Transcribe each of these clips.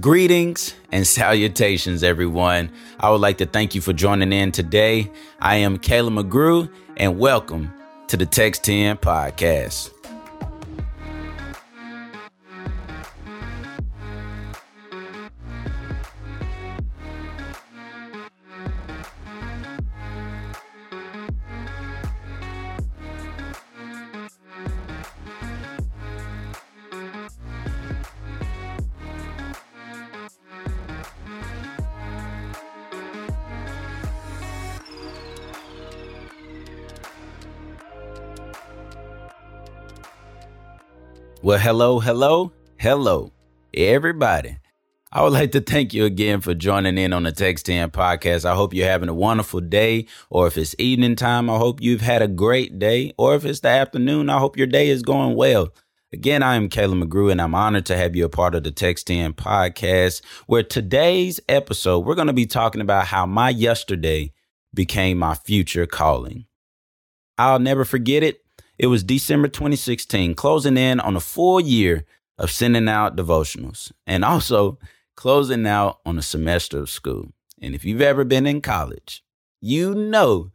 Greetings and salutations, everyone. I would like to thank you for joining in today. I am Caleb McGrew, and welcome to the Text 10 podcast. Well, hello, hello, hello, everybody. I would like to thank you again for joining in on the Text 10 podcast. I hope you're having a wonderful day, or if it's evening time, I hope you've had a great day, or if it's the afternoon, I hope your day is going well. Again, I am Caleb McGrew, and I'm honored to have you a part of the Text 10 podcast, where today's episode, we're going to be talking about how my yesterday became my future calling. I'll never forget it. It was December 2016, closing in on a full year of sending out devotionals and also closing out on a semester of school. And if you've ever been in college, you know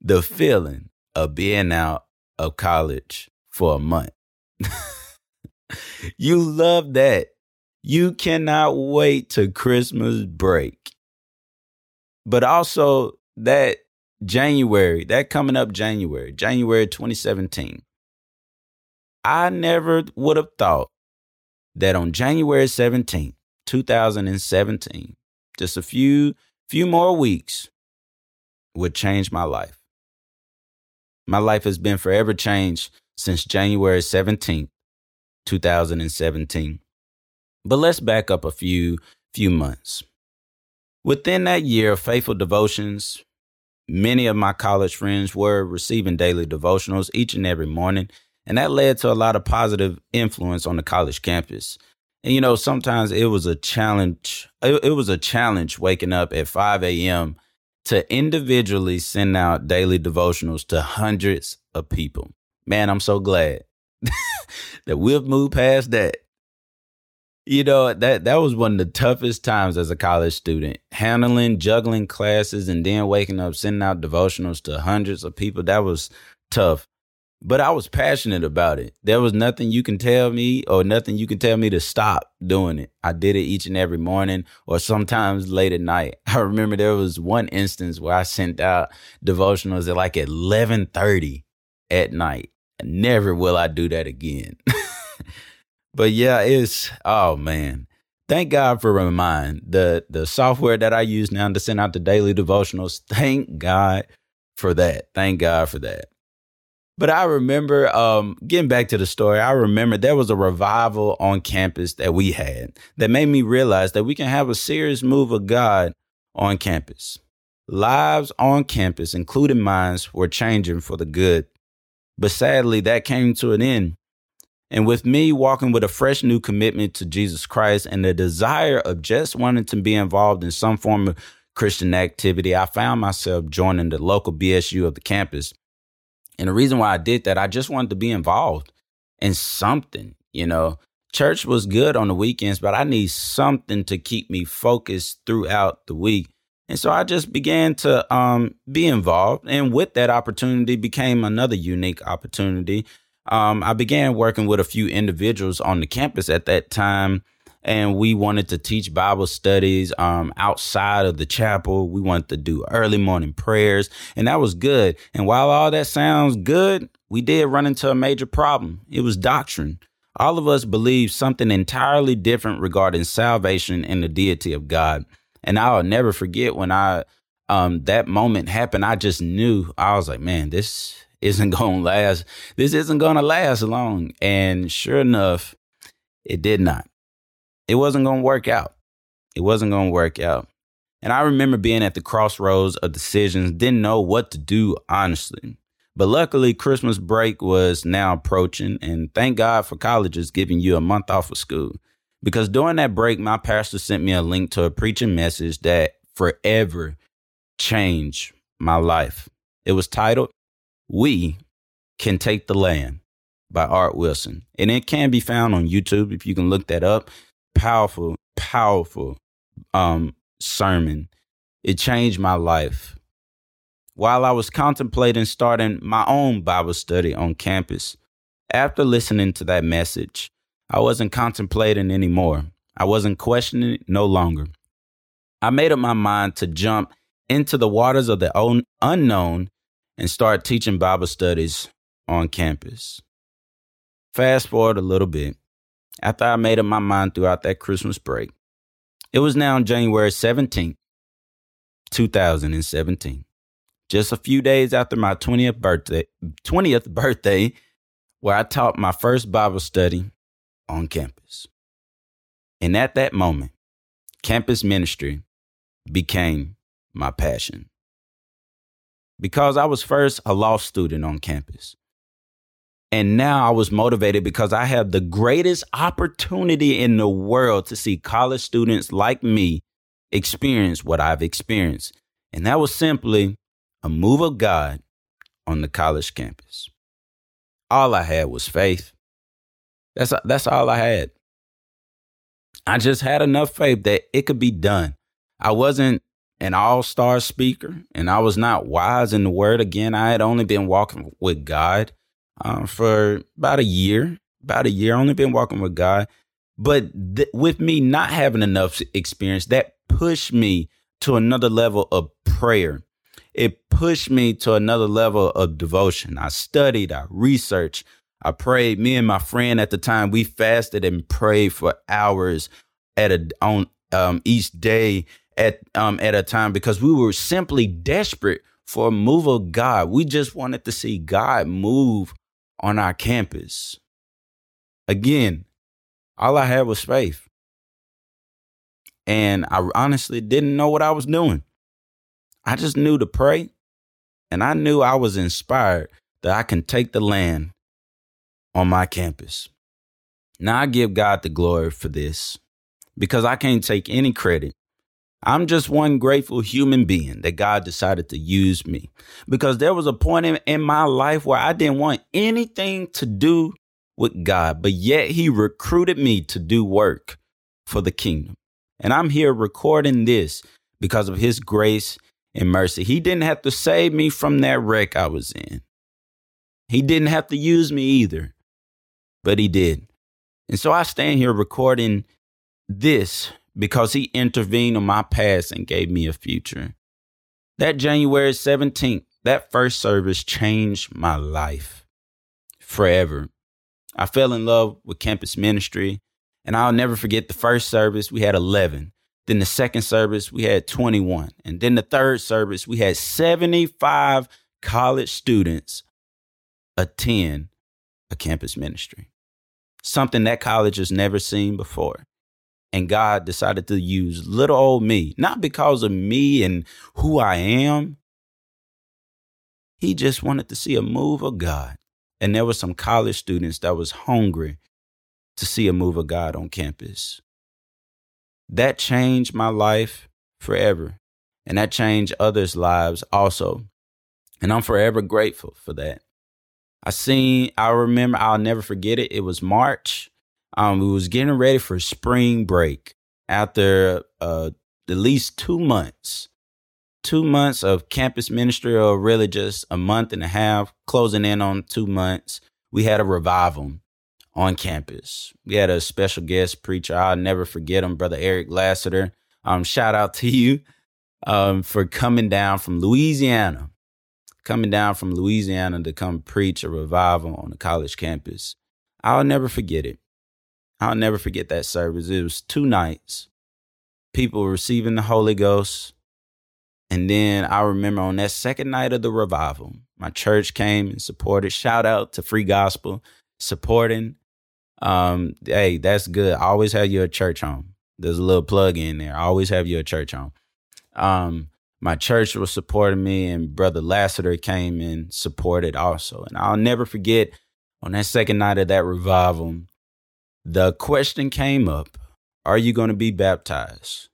the feeling of being out of college for a month. you love that. You cannot wait to Christmas break. But also that January, that coming up January, January 2017. I never would have thought that on January 17th, 2017, just a few few more weeks would change my life. My life has been forever changed since January 17th, 2017. But let's back up a few few months. Within that year of faithful devotions, Many of my college friends were receiving daily devotionals each and every morning, and that led to a lot of positive influence on the college campus. And you know, sometimes it was a challenge. It, it was a challenge waking up at 5 a.m. to individually send out daily devotionals to hundreds of people. Man, I'm so glad that we've moved past that. You know, that that was one of the toughest times as a college student. Handling, juggling classes and then waking up sending out devotionals to hundreds of people. That was tough. But I was passionate about it. There was nothing you can tell me or nothing you can tell me to stop doing it. I did it each and every morning or sometimes late at night. I remember there was one instance where I sent out devotionals at like 11:30 at night. Never will I do that again. But yeah, it's oh man. Thank God for Remind, the the software that I use now to send out the daily devotionals. Thank God for that. Thank God for that. But I remember um, getting back to the story. I remember there was a revival on campus that we had that made me realize that we can have a serious move of God on campus. Lives on campus, including mine, were changing for the good. But sadly, that came to an end and with me walking with a fresh new commitment to Jesus Christ and the desire of just wanting to be involved in some form of Christian activity, I found myself joining the local BSU of the campus. And the reason why I did that, I just wanted to be involved in something, you know. Church was good on the weekends, but I need something to keep me focused throughout the week. And so I just began to um, be involved. And with that opportunity became another unique opportunity um, I began working with a few individuals on the campus at that time, and we wanted to teach Bible studies um, outside of the chapel. We wanted to do early morning prayers, and that was good. And while all that sounds good, we did run into a major problem. It was doctrine. All of us believed something entirely different regarding salvation and the deity of God. And I'll never forget when I um, that moment happened. I just knew I was like, man, this isn't going to last. This isn't going to last long. And sure enough, it did not. It wasn't going to work out. It wasn't going to work out. And I remember being at the crossroads of decisions, didn't know what to do, honestly. But luckily, Christmas break was now approaching, and thank God for colleges giving you a month off of school. Because during that break, my pastor sent me a link to a preaching message that forever changed my life. It was titled we Can Take the Land by Art Wilson. And it can be found on YouTube if you can look that up. Powerful, powerful um, sermon. It changed my life. While I was contemplating starting my own Bible study on campus, after listening to that message, I wasn't contemplating anymore. I wasn't questioning it no longer. I made up my mind to jump into the waters of the unknown and start teaching Bible studies on campus. Fast forward a little bit. After I made up my mind throughout that Christmas break, it was now January 17th, 2017. Just a few days after my 20th birthday, 20th birthday, where I taught my first Bible study on campus. And at that moment, campus ministry became my passion. Because I was first a law student on campus. And now I was motivated because I have the greatest opportunity in the world to see college students like me experience what I've experienced. And that was simply a move of God on the college campus. All I had was faith. That's, that's all I had. I just had enough faith that it could be done. I wasn't an all star speaker and I was not wise in the word. Again, I had only been walking with God uh, for about a year, about a year, only been walking with God. But th- with me not having enough experience, that pushed me to another level of prayer. It pushed me to another level of devotion. I studied, I researched, I prayed. Me and my friend at the time, we fasted and prayed for hours at a on um, each day at um, at a time because we were simply desperate for a move of God. We just wanted to see God move on our campus. Again, all I had was faith. And I honestly didn't know what I was doing. I just knew to pray. And I knew I was inspired that I can take the land on my campus. Now I give God the glory for this because I can't take any credit. I'm just one grateful human being that God decided to use me because there was a point in, in, my life where I didn't want anything to do with God, but yet He recruited me to do work for the kingdom. And I'm here recording this because of His grace and mercy. He didn't have to save me from that wreck I was in, He didn't have to use me either, but He did. And so I stand here recording this because he intervened on my past and gave me a future. That January 17th, that first service changed my life forever. I fell in love with campus ministry, and I'll never forget the first service, we had 11. Then the second service, we had 21. And then the third service, we had 75 college students attend a campus ministry, something that college has never seen before and God decided to use little old me, not because of me and who I am. He just wanted to see a move of God. And there were some college students that was hungry to see a move of God on campus. That changed my life forever. And that changed others' lives also. And I'm forever grateful for that. I seen, I remember, I'll never forget it. It was March um, we was getting ready for spring break after uh, at least two months, two months of campus ministry, or really just a month and a half, closing in on two months. We had a revival on campus. We had a special guest preacher. I'll never forget him, Brother Eric Lassiter. Um, shout out to you um, for coming down from Louisiana, coming down from Louisiana to come preach a revival on a college campus. I'll never forget it. I'll never forget that service. It was two nights. People receiving the Holy Ghost. And then I remember on that second night of the revival, my church came and supported. Shout out to Free Gospel supporting. Um, hey, that's good. I always have you a church home. There's a little plug in there. I always have you a church home. Um, my church was supporting me, and Brother Lassiter came and supported also. And I'll never forget on that second night of that revival, the question came up Are you going to be baptized?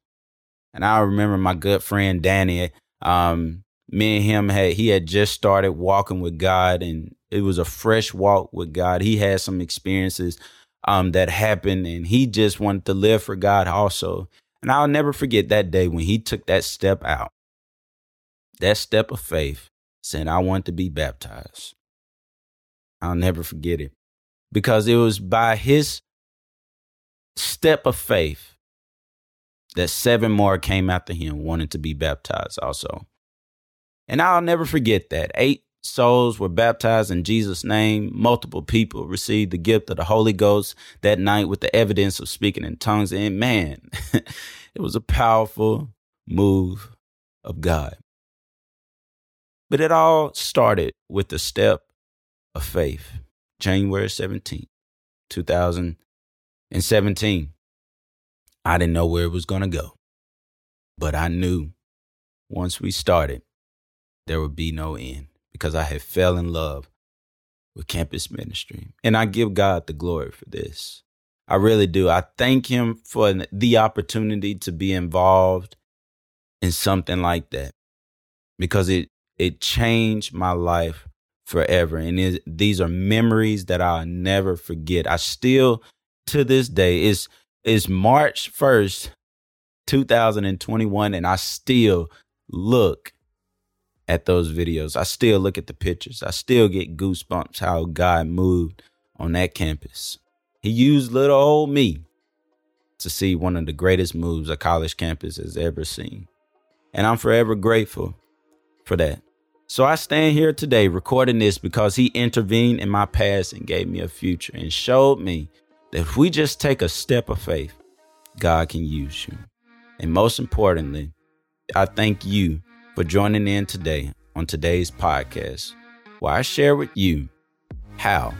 And I remember my good friend Danny, um, me and him had, he had just started walking with God and it was a fresh walk with God. He had some experiences um, that happened, and he just wanted to live for God also. And I'll never forget that day when he took that step out, that step of faith, saying, I want to be baptized. I'll never forget it because it was by his step of faith that seven more came after him wanting to be baptized also. And I'll never forget that. Eight souls were baptized in Jesus' name. Multiple people received the gift of the Holy Ghost that night with the evidence of speaking in tongues. And man, it was a powerful move of God. But it all started with the step of faith, January 17th, 2017. I didn't know where it was going to go, but I knew once we started, there would be no end because I had fell in love with campus ministry. And I give God the glory for this. I really do. I thank him for the opportunity to be involved in something like that because it it changed my life forever and it, these are memories that I'll never forget. I still to this day is is March 1st, 2021 and I still look at those videos. I still look at the pictures. I still get goosebumps how God moved on that campus. He used little old me to see one of the greatest moves a college campus has ever seen. And I'm forever grateful for that. So I stand here today recording this because he intervened in my past and gave me a future and showed me that if we just take a step of faith, God can use you. And most importantly, I thank you for joining in today on today's podcast, where I share with you how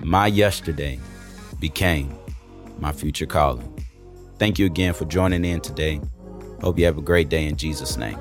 my yesterday became my future calling. Thank you again for joining in today. Hope you have a great day in Jesus' name.